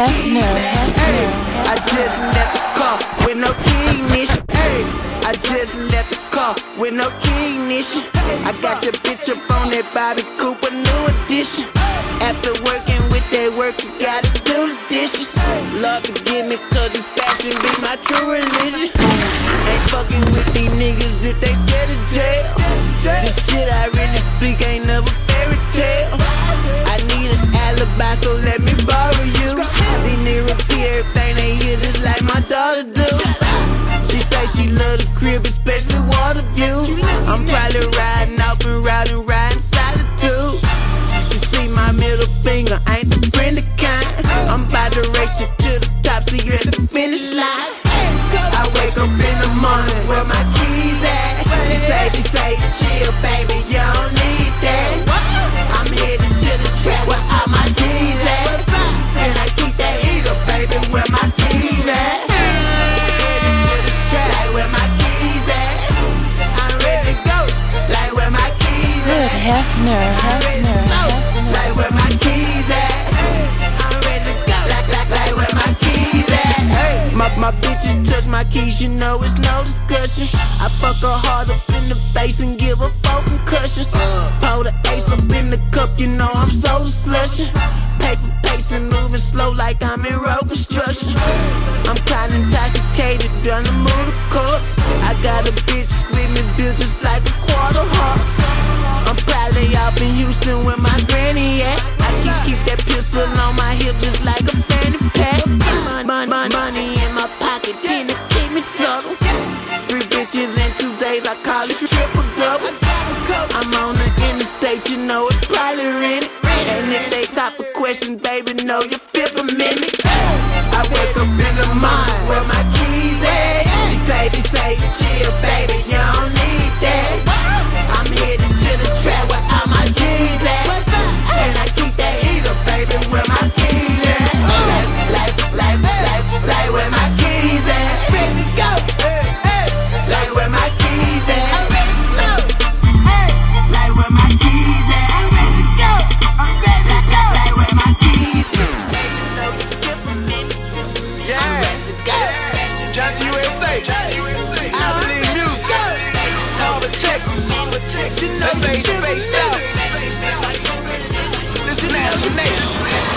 I just left the car with no key, ignition. I just left the car with no key, ignition. I got your bitch up on that Bobby Cooper new edition. After working with that work, you gotta do the dishes. Love forgive me, cause this passion be my true religion. Ain't fucking with these niggas if they scared of jail. This shit I really speak ain't never fairy tale. I need an alibi, so let me borrow finger, ain't the friendly kind. I'm about to race you to the top, see you at the finish line. I wake up in the morning, where my keys at? She say, she say, chill, baby, you don't need that. I'm headed to the trap where all my keys at. And I keep that heater, baby, where my keys at? Headed to the trap, like where my keys at? To go, like where my keys Good at? Hefner, Hefner, Hefner. Like where my keys at? I'm ready to go. Like, like, like where my keys at? Hey, my, my bitches touch my keys, you know it's no discussion. I fuck her hard up in the face and give her four concussions. Pour the ace up in the cup, you know I'm so slushing. For pacing, moving slow like I'm in road construction. I'm kinda intoxicated, done the. I got a bitch with me built just like I'm on the interstate, you know it's probably raining. And if they stop a question, baby, know you feel for me. That bass spaced out. This is an.